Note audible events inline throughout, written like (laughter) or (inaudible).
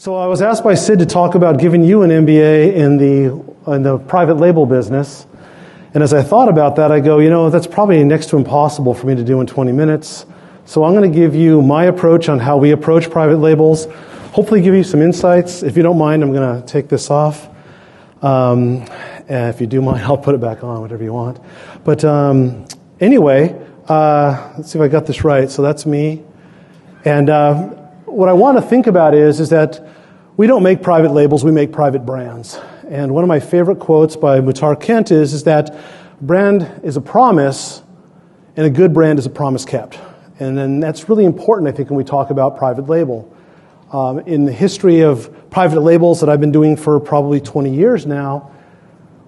So I was asked by Sid to talk about giving you an MBA in the in the private label business. And as I thought about that, I go, you know, that's probably next to impossible for me to do in 20 minutes. So I'm going to give you my approach on how we approach private labels. Hopefully, give you some insights. If you don't mind, I'm going to take this off. Um, and if you do mind, (laughs) I'll put it back on, whatever you want. But um, anyway, uh, let's see if I got this right. So that's me. And uh, what I want to think about is, is that we don't make private labels, we make private brands. And one of my favorite quotes by Muhtar Kent is, is that brand is a promise, and a good brand is a promise kept. And then that's really important, I think, when we talk about private label. Um, in the history of private labels that I've been doing for probably 20 years now,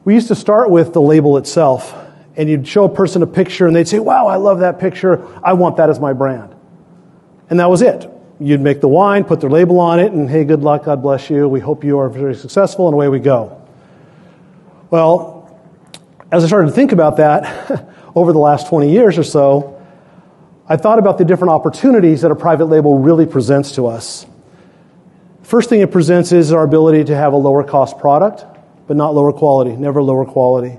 we used to start with the label itself. And you'd show a person a picture, and they'd say, Wow, I love that picture. I want that as my brand. And that was it you'd make the wine, put their label on it, and hey, good luck, God bless you. We hope you are very successful, and away we go. Well, as I started to think about that (laughs) over the last 20 years or so, I thought about the different opportunities that a private label really presents to us. First thing it presents is our ability to have a lower cost product, but not lower quality, never lower quality.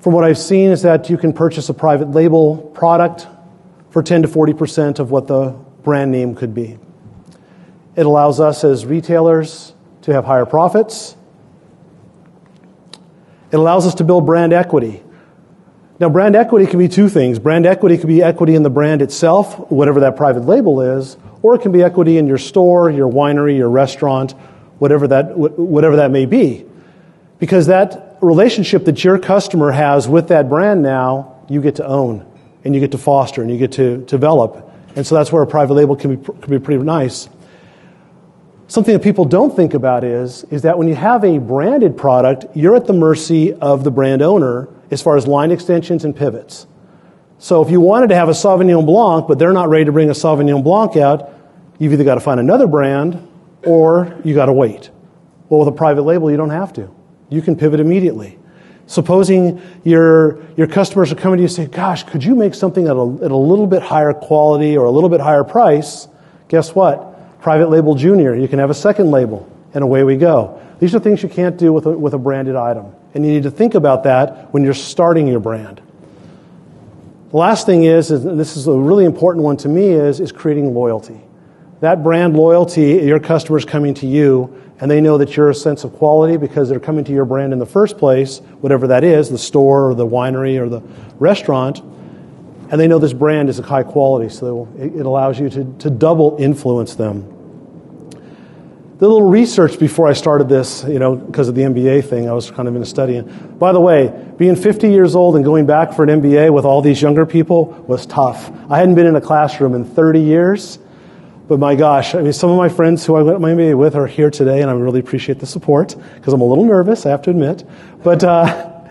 From what I've seen is that you can purchase a private label product for 10 to 40% of what the brand name could be. It allows us as retailers to have higher profits. It allows us to build brand equity. Now, brand equity can be two things. Brand equity could be equity in the brand itself, whatever that private label is, or it can be equity in your store, your winery, your restaurant, whatever that, whatever that may be. Because that relationship that your customer has with that brand now, you get to own and you get to foster and you get to develop and so that's where a private label can be, can be pretty nice. Something that people don't think about is, is that when you have a branded product, you're at the mercy of the brand owner as far as line extensions and pivots. So if you wanted to have a Sauvignon Blanc, but they're not ready to bring a Sauvignon Blanc out, you've either got to find another brand or you got to wait. Well, with a private label, you don't have to. You can pivot immediately. Supposing your, your customers are coming to you and say, gosh, could you make something at a, at a little bit higher quality or a little bit higher price? Guess what? Private label junior. You can have a second label, and away we go. These are things you can't do with a, with a branded item. And you need to think about that when you're starting your brand. The last thing is, and this is a really important one to me, is, is creating loyalty. That brand loyalty, your customers coming to you, and they know that you're a sense of quality because they're coming to your brand in the first place, whatever that is, the store or the winery or the restaurant, and they know this brand is of high quality, so it allows you to, to double influence them. The little research before I started this, you know, because of the MBA thing, I was kind of in a study. And by the way, being 50 years old and going back for an MBA with all these younger people was tough. I hadn't been in a classroom in 30 years but my gosh, I mean, some of my friends who I went my with are here today, and I really appreciate the support because I'm a little nervous, I have to admit. But uh,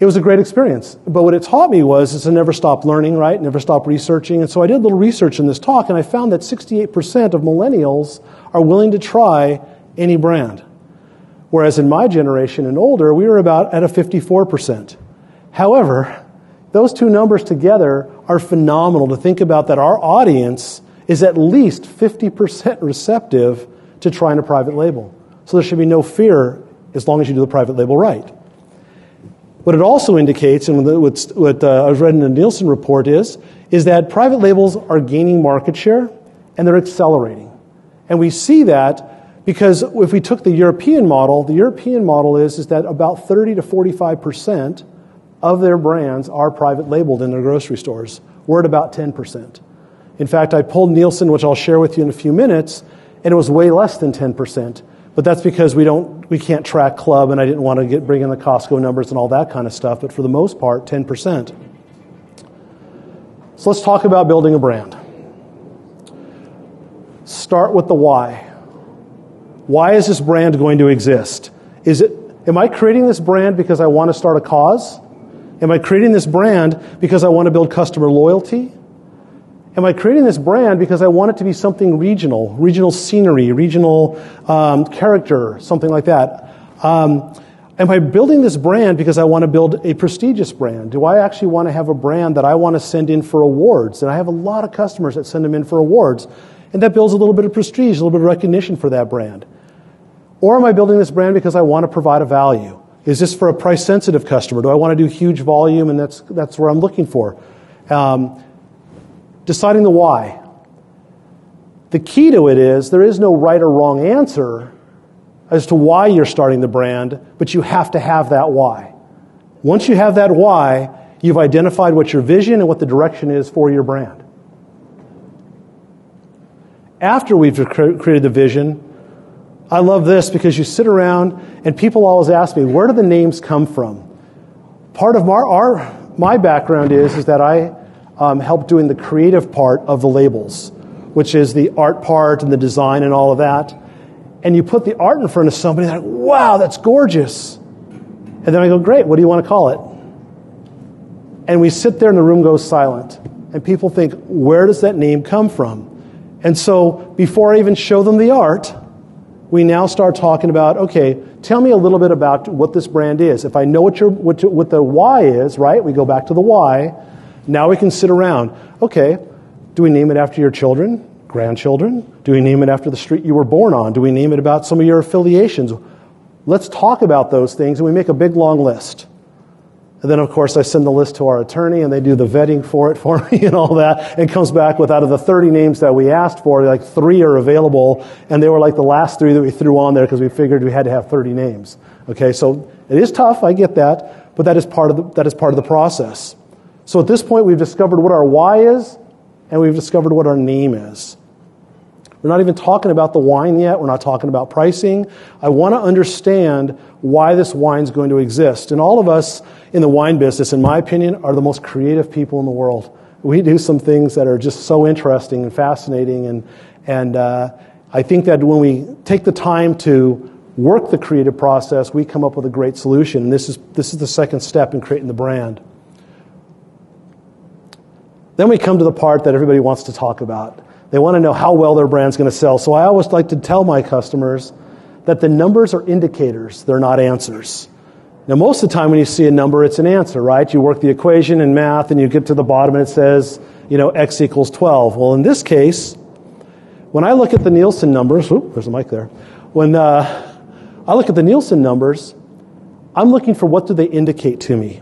it was a great experience. But what it taught me was is to never stop learning, right? Never stop researching. And so I did a little research in this talk, and I found that 68% of millennials are willing to try any brand. Whereas in my generation and older, we were about at a 54%. However, those two numbers together are phenomenal to think about that our audience is at least 50% receptive to trying a private label. So there should be no fear as long as you do the private label right. What it also indicates, and what uh, I've read in the Nielsen report is, is that private labels are gaining market share and they're accelerating. And we see that because if we took the European model, the European model is, is that about 30 to 45% of their brands are private labeled in their grocery stores. We're at about 10%. In fact, I pulled Nielsen, which I'll share with you in a few minutes, and it was way less than 10%. But that's because we, don't, we can't track club, and I didn't want to get, bring in the Costco numbers and all that kind of stuff. But for the most part, 10%. So let's talk about building a brand. Start with the why. Why is this brand going to exist? Is it, am I creating this brand because I want to start a cause? Am I creating this brand because I want to build customer loyalty? Am I creating this brand because I want it to be something regional, regional scenery, regional um, character, something like that? Um, am I building this brand because I want to build a prestigious brand? Do I actually want to have a brand that I want to send in for awards? And I have a lot of customers that send them in for awards. And that builds a little bit of prestige, a little bit of recognition for that brand. Or am I building this brand because I want to provide a value? Is this for a price sensitive customer? Do I want to do huge volume and that's, that's where I'm looking for? Um, deciding the why. The key to it is there is no right or wrong answer as to why you're starting the brand, but you have to have that why. Once you have that why, you've identified what your vision and what the direction is for your brand. After we've created the vision, I love this because you sit around and people always ask me, where do the names come from? Part of my, our, my background is, is that I um, help doing the creative part of the labels, which is the art part and the design and all of that. And you put the art in front of somebody, they're like, wow, that's gorgeous. And then I go, great, what do you want to call it? And we sit there and the room goes silent. And people think, where does that name come from? And so before I even show them the art, we now start talking about, okay, tell me a little bit about what this brand is. If I know what, your, what, what the why is, right? We go back to the why. Now we can sit around. Okay, do we name it after your children, grandchildren? Do we name it after the street you were born on? Do we name it about some of your affiliations? Let's talk about those things and we make a big long list. And then, of course, I send the list to our attorney and they do the vetting for it (laughs) for me and all that. And comes back with out of the 30 names that we asked for, like three are available. And they were like the last three that we threw on there because we figured we had to have 30 names. Okay, so it is tough, I get that, but that is part of the, that is part of the process. So at this point, we've discovered what our why is and we've discovered what our name is. We're not even talking about the wine yet. We're not talking about pricing. I want to understand why this wine is going to exist. And all of us in the wine business, in my opinion, are the most creative people in the world. We do some things that are just so interesting and fascinating. And, and uh, I think that when we take the time to work the creative process, we come up with a great solution. And this is, this is the second step in creating the brand. Then we come to the part that everybody wants to talk about. They want to know how well their brand's going to sell. So I always like to tell my customers that the numbers are indicators, they're not answers. Now, most of the time when you see a number, it's an answer, right? You work the equation in math and you get to the bottom and it says, you know, x equals 12. Well, in this case, when I look at the Nielsen numbers, whoop, there's a mic there. When uh, I look at the Nielsen numbers, I'm looking for what do they indicate to me.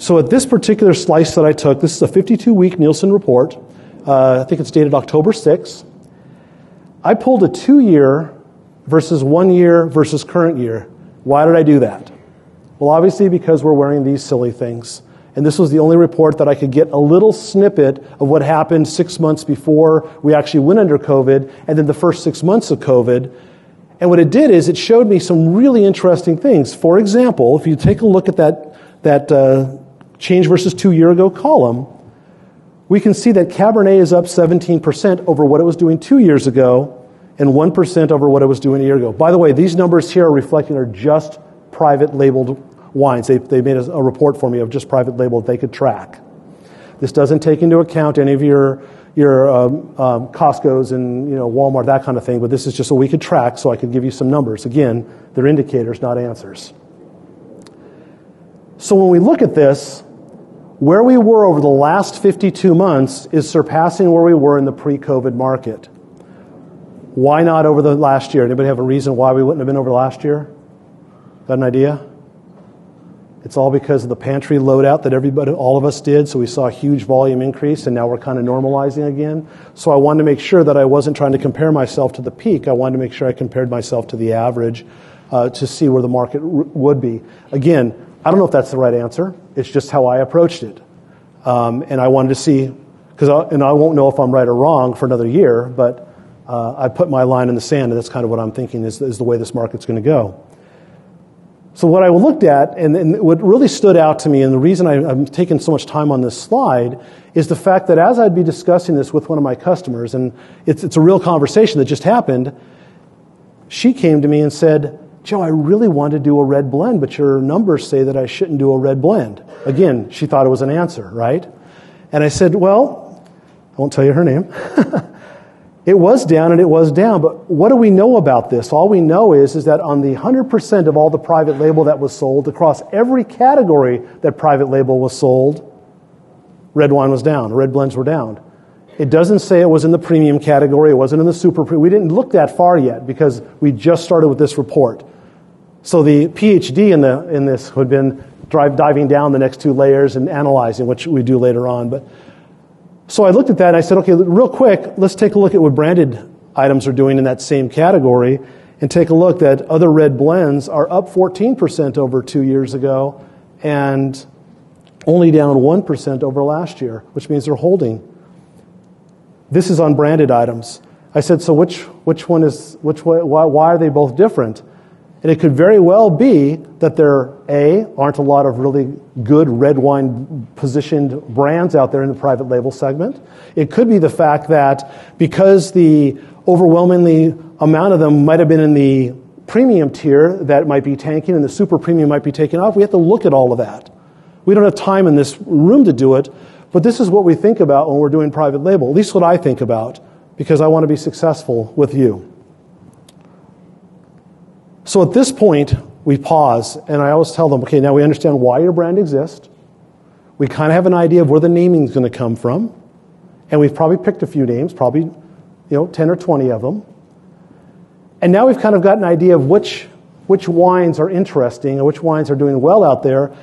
So at this particular slice that I took, this is a 52 week Nielsen report. Uh, I think it's dated October 6th. I pulled a two year versus one year versus current year. Why did I do that? Well, obviously, because we're wearing these silly things. And this was the only report that I could get a little snippet of what happened six months before we actually went under COVID, and then the first six months of COVID. And what it did is it showed me some really interesting things. For example, if you take a look at that, that uh, change versus two year ago column, we can see that Cabernet is up 17% over what it was doing two years ago and 1% over what it was doing a year ago. By the way, these numbers here are reflecting are just private labeled wines. They, they made a, report for me of just private label they could track. This doesn't take into account any of your your um, um, Costco's and you know Walmart that kind of thing, but this is just what we could track, so I could give you some numbers. Again, they're indicators, not answers. So when we look at this, where we were over the last 52 months is surpassing where we were in the pre-COVID market. Why not over the last year? Anybody have a reason why we wouldn't have been over last year? Got an idea? It's all because of the pantry loadout that everybody, all of us did. So we saw a huge volume increase, and now we're kind of normalizing again. So I wanted to make sure that I wasn't trying to compare myself to the peak. I wanted to make sure I compared myself to the average uh, to see where the market r- would be. Again, I don't know if that's the right answer. It's just how I approached it. Um, and I wanted to see, because and I won't know if I'm right or wrong for another year, but uh, I put my line in the sand, and that's kind of what I'm thinking is, is the way this market's going to go. So what I looked at, and, and, what really stood out to me, and the reason I, I'm taking so much time on this slide, is the fact that as I'd be discussing this with one of my customers, and it's, it's a real conversation that just happened, she came to me and said, Joe, I really want to do a red blend, but your numbers say that I shouldn't do a red blend. Again, she thought it was an answer, right? And I said, Well, I won't tell you her name. (laughs) it was down and it was down, but what do we know about this? All we know is, is that on the 100% of all the private label that was sold, across every category that private label was sold, red wine was down, red blends were down. It doesn't say it was in the premium category. It wasn't in the super premium. We didn't look that far yet because we just started with this report. So the PhD in, the, in this had been drive, diving down the next two layers and analyzing, which we do later on. But so I looked at that and I said, okay, real quick, let's take a look at what branded items are doing in that same category and take a look that other red blends are up 14% over two years ago and only down 1% over last year, which means they're holding. This is on branded items. I said, so which, which one is, which way, why, why are they both different? And it could very well be that there, A, aren't a lot of really good red wine positioned brands out there in the private label segment. It could be the fact that because the overwhelmingly amount of them might have been in the premium tier that might be tanking and the super premium might be taken off, we have to look at all of that. We don't have time in this room to do it, but this is what we think about when we're doing private label, at least what I think about, because I want to be successful with you. So at this point, we pause, and I always tell them, okay, now we understand why your brand exists. We kind of have an idea of where the naming is going to come from, and we've probably picked a few names, probably you know 10 or 20 of them. And now we've kind of got an idea of which, which wines are interesting or which wines are doing well out there,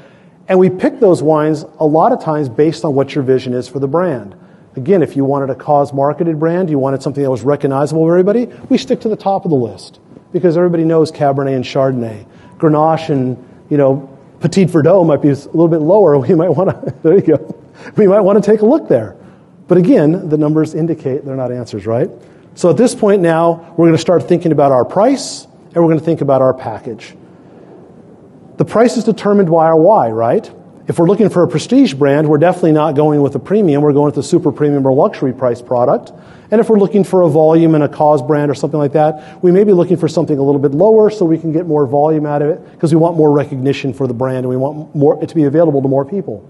and we pick those wines a lot of times based on what your vision is for the brand. Again, if you wanted a cause marketed brand, you wanted something that was recognizable to everybody, we stick to the top of the list because everybody knows Cabernet and Chardonnay. Grenache and, you know, Petit Verdot might be a little bit lower. (laughs) We might want to, there you go. We might want to take a look there. But again, the numbers indicate they're not answers, right? So at this point now, we're going to start thinking about our price and we're going to think about our package. The price is determined by our why, right? If we're looking for a prestige brand, we're definitely not going with a premium. We're going with a super premium or luxury price product. And if we're looking for a volume and a cause brand or something like that, we may be looking for something a little bit lower so we can get more volume out of it because we want more recognition for the brand and we want more, it to be available to more people.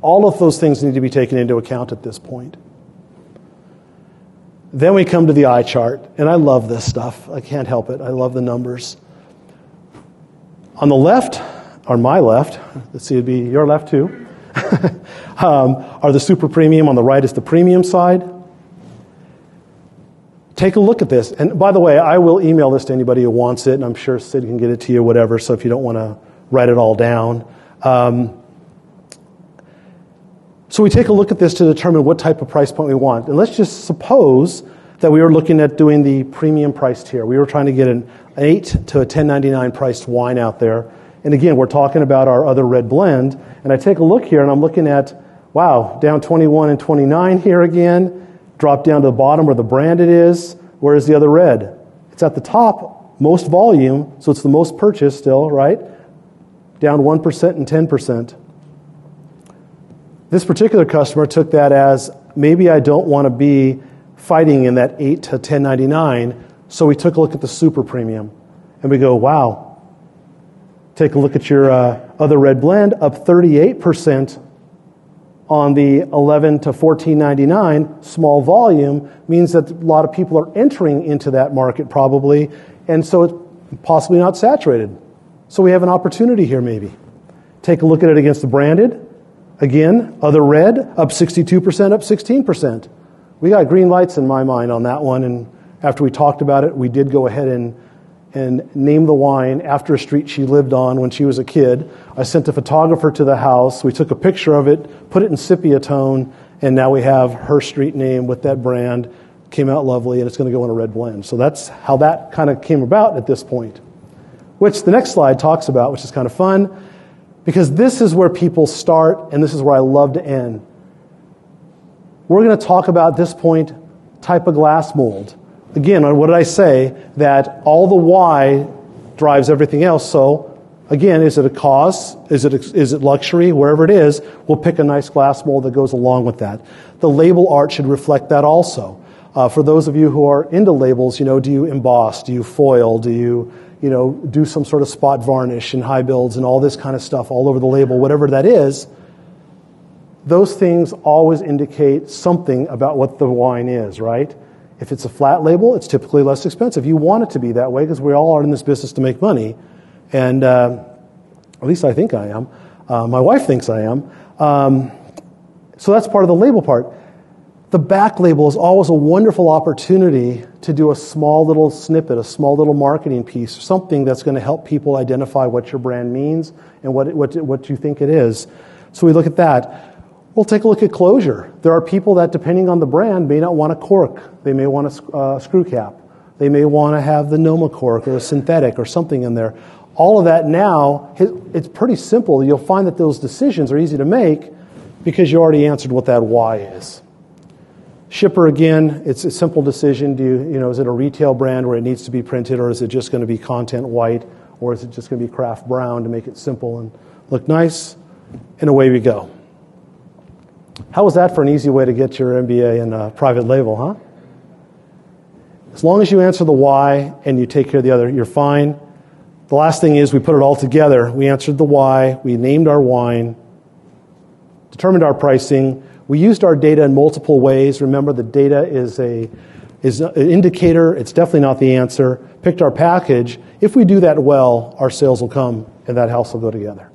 All of those things need to be taken into account at this point. Then we come to the eye chart, and I love this stuff. I can't help it. I love the numbers. On the left, or my left, let's see, it'd be your left too, (laughs) um, are the super premium. On the right is the premium side. Take a look at this. And by the way, I will email this to anybody who wants it, and I'm sure Sid can get it to you, whatever, so if you don't want to write it all down. Um, so we take a look at this to determine what type of price point we want. And let's just suppose that we were looking at doing the premium priced tier. We were trying to get an 8 to a 10.99 priced wine out there. And again, we're talking about our other red blend. And I take a look here and I'm looking at, wow, down 21 and 29 here again. Drop down to the bottom where the branded is. Where is the other red? It's at the top, most volume, so it's the most purchased still, right? Down 1% and 10%. This particular customer took that as maybe I don't want to be fighting in that 8 to 10.99 so we took a look at the super premium. And we go, wow. Take a look at your uh, other red blend, up 38% on the 11 to 14.99 small volume means that a lot of people are entering into that market probably and so it's possibly not saturated. So we have an opportunity here maybe. Take a look at it against the branded. Again other red up 62% up 16% we got green lights in my mind on that one and after we talked about it, we did go ahead and, and name the wine after a street she lived on when she was a kid. I sent a photographer to the house. We took a picture of it, put it in sepia tone, and now we have her street name with that brand. Came out lovely, and it's going to go in a red blend. So that's how that kind of came about at this point, which the next slide talks about, which is kind of fun, because this is where people start, and this is where I love to end. We're going to talk about this point type of glass mold again, what did I say? That all the why drives everything else. So, again, is it a cause? Is it, is it luxury? Wherever it is, we'll pick a nice glass mold that goes along with that. The label art should reflect that also. Uh, for those of you who are into labels, you know, do you emboss? Do you foil? Do you, you know, do some sort of spot varnish and high builds and all this kind of stuff all over the label, whatever that is? Those things always indicate something about what the wine is, right? If it's a flat label, it's typically less expensive. You want it to be that way because we all are in this business to make money. And uh, at least I think I am. Uh, my wife thinks I am. Um, so that's part of the label part. the back label is always a wonderful opportunity to do a small little snippet, a small little marketing piece, something that's going to help people identify what your brand means and what, what, what you think it is. So we look at that. We'll take a look at closure. There are people that, depending on the brand, may not want a cork. They may want a uh, screw cap. They may want to have the Nomacorc or a synthetic or something in there. All of that now, it's pretty simple. You'll find that those decisions are easy to make because you already answered what that why is. Shipper, again, it's a simple decision. Do you, you know, is it a retail brand where it needs to be printed, or is it just going to be content white, or is it just going to be craft brown to make it simple and look nice? And away we go. How was that for an easy way to get your MBA in a private label, huh? As long as you answer the why and you take care of the other, you're fine. The last thing is we put it all together. We answered the why, we named our wine, determined our pricing, we used our data in multiple ways. Remember, the data is, a, is an indicator, it's definitely not the answer. Picked our package. If we do that well, our sales will come and that house will go together.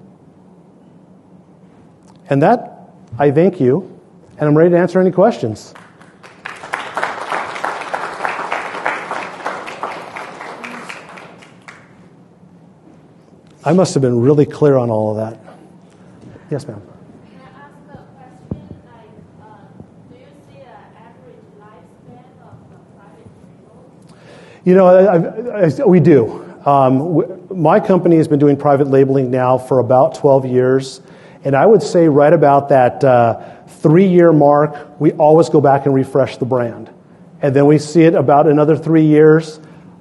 And that, I thank you, and I'm ready to answer any questions. I must have been really clear on all of that. Yes, ma'am. Do you see average lifespan of a private? You know, I, I, we do. Um, my company has been doing private labeling now for about 12 years. And I would say right about that uh, three year mark, we always go back and refresh the brand. And then we see it about another three years.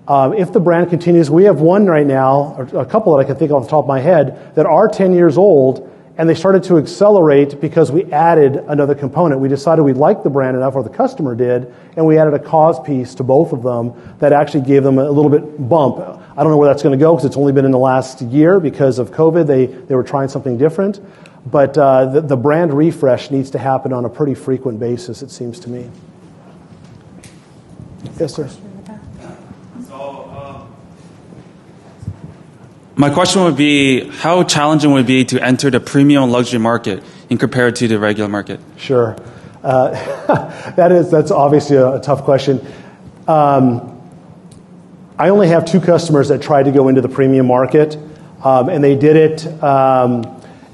Um, if the brand continues, we have one right now, or a couple that I can think of off the top of my head, that are 10 years old and they started to accelerate because we added another component. We decided we liked the brand enough, or the customer did, and we added a cause piece to both of them that actually gave them a little bit bump. I don't know where that's going to go because it's only been in the last year because of COVID. They, they were trying something different. But uh, the, the brand refresh needs to happen on a pretty frequent basis, it seems to me. Yes, sir. My question would be how challenging would it be to enter the premium luxury market in compared to the regular market? Sure. Uh, (laughs) that is, that's obviously a, a tough question. Um, I only have two customers that tried to go into the premium market, um, and they did it um,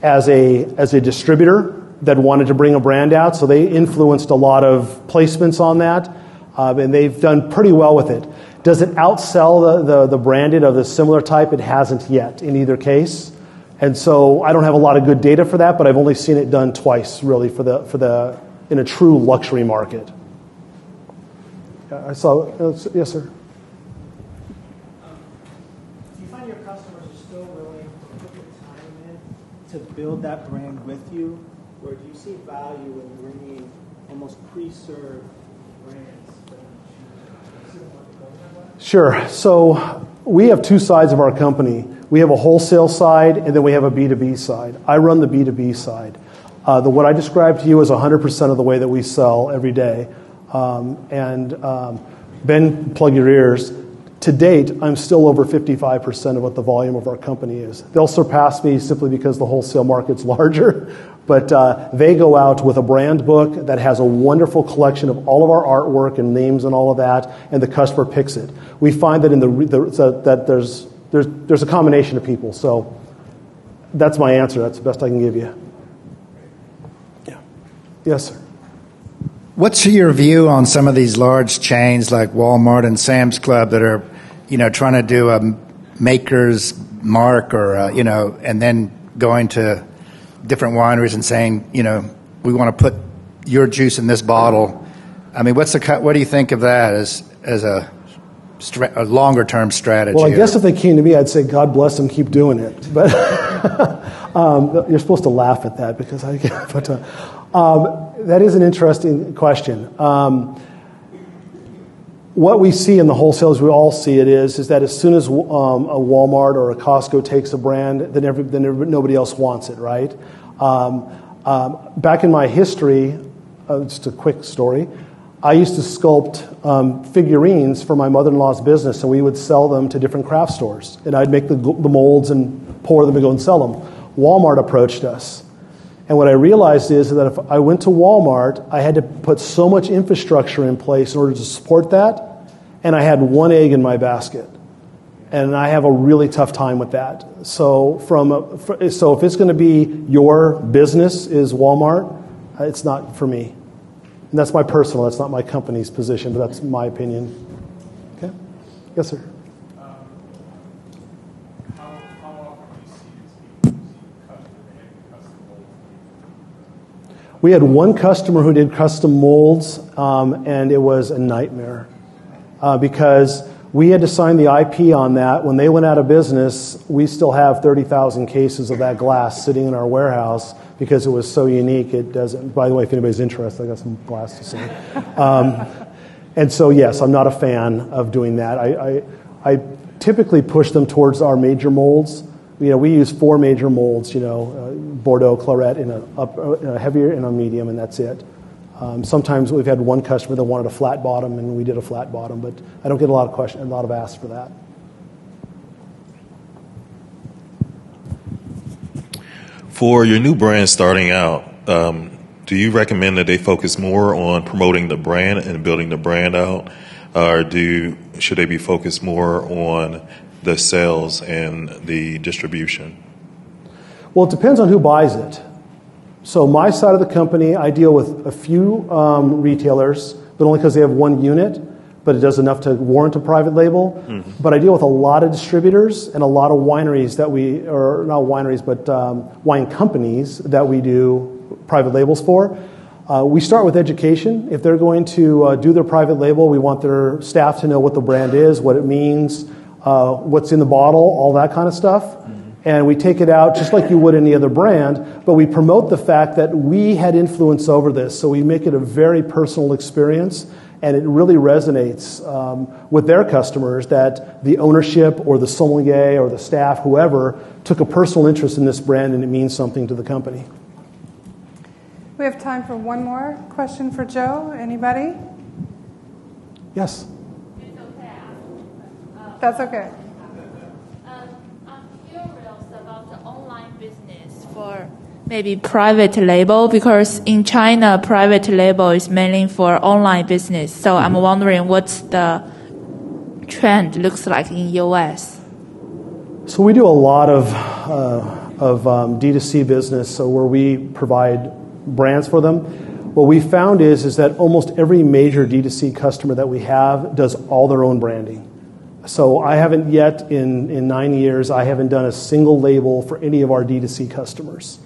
as, a, as a distributor that wanted to bring a brand out, so they influenced a lot of placements on that, um, and they've done pretty well with it. Does it outsell the, the, the branded of the similar type? It hasn't yet in either case. And so I don't have a lot of good data for that, but I've only seen it done twice, really, for the, for the, in a true luxury market. I saw, uh, yes, sir. do you find your customers are still willing to put the time in to build that brand with you? Or do you see value in bringing almost pre-served brands Sure. So we have two sides of our company. We have a wholesale side, and then we have a B2B side. I run the B2B side. Uh, the, what I described to you is 100% of the way that we sell every day. Um, and um, Ben, plug your ears. To date, I'm still over 55% of what the volume of our company is. They'll surpass me simply because the wholesale market's (laughs) larger, but uh, they go out with a brand book that has a wonderful collection of all of our artwork and names and all of that, and the customer picks it. We find that in the, the so that there's there's there's a combination of people. So that's my answer. That's the best I can give you. Yeah. Yes, sir. What's your view on some of these large chains like Walmart and Sam's Club that are, you know, trying to do a maker's mark or uh, you know, and then going to different wineries and saying, you know, we want to put your juice in this bottle. I mean, what's the cut? what do you think of that as as a a longer term strategy? Well, I guess if they came to me, I'd say, God bless them, keep doing it. (laughs) But (laughs) um, you're supposed to laugh at that because I. (laughs) But uh, um, that is an interesting question. Um, what we see in the wholesale, as we all see it, is is that as soon as um, a Walmart or a Costco takes a brand, then, every, then nobody else wants it, right? Um, um, back in my history, uh, just a quick story. I used to sculpt um, figurines for my mother-in-law's business, and we would sell them to different craft stores. And I'd make the, the molds and pour them and go and sell them. Walmart approached us, And what I realized is that if I went to Walmart, I had to put so much infrastructure in place in order to support that, and I had one egg in my basket. And I have a really tough time with that. So, from a, so if it's going to be your business is Walmart, uh, it's not for me. And that's my personal, that's not my company's position, but that's my opinion. Okay? Yes, sir. We had one customer who did custom molds, um, and it was a nightmare uh, because we had to sign the IP on that. When they went out of business, we still have 30,000 cases of that glass sitting in our warehouse because it was so unique. It doesn't. By the way, if anybody's interested, I got some glass to see. Um, and so, yes, I'm not a fan of doing that. I, I, I typically push them towards our major molds you know, we use four major molds, you know, uh, Bordeaux, Claret in a, up, uh, in a heavier and a medium, and that's it. Um, sometimes we've had one customer that wanted a flat bottom, and we did a flat bottom, but I don't get a lot of question, a lot of asks for that. For your new brand starting out, um, do you recommend that they focus more on promoting the brand and building the brand out, or do should they be focused more on the sales and the distribution? Well, it depends on who buys it. So, my side of the company, I deal with a few um, retailers, but only because they have one unit, but it does enough to warrant a private label. Mm-hmm. But I deal with a lot of distributors and a lot of wineries that we, or not wineries, but um, wine companies that we do private labels for. Uh, we start with education. If they're going to uh, do their private label, we want their staff to know what the brand is, what it means, uh, what's in the bottle, all that kind of stuff. And we take it out just like you would any other brand, but we promote the fact that we had influence over this. So we make it a very personal experience, and it really resonates um, with their customers that the ownership or the sommelier or the staff, whoever, took a personal interest in this brand and it means something to the company. We have time for one more question for Joe. Anybody? Yes. That's okay. Um, I'm curious about the online business for maybe private label because in China, private label is mainly for online business. So I'm mm-hmm. wondering what's the trend looks like in US. So we do a lot of uh, of um, D2C business, so where we provide brands for them. What we found is is that almost every major D2C customer that we have does all their own branding. So I haven't yet, in, in nine years, I haven't done a single label for any of our D2C customers.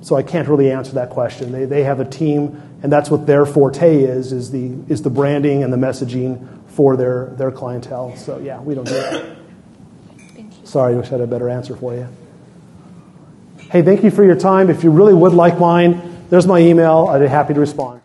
So I can't really answer that question. They, they have a team, and that's what their forte is, is the, is the branding and the messaging for their, their clientele. So yeah, we don't do that. Sorry, I wish I had a better answer for you. Hey, thank you for your time. If you really would like mine, there's my email. I'd be happy to respond.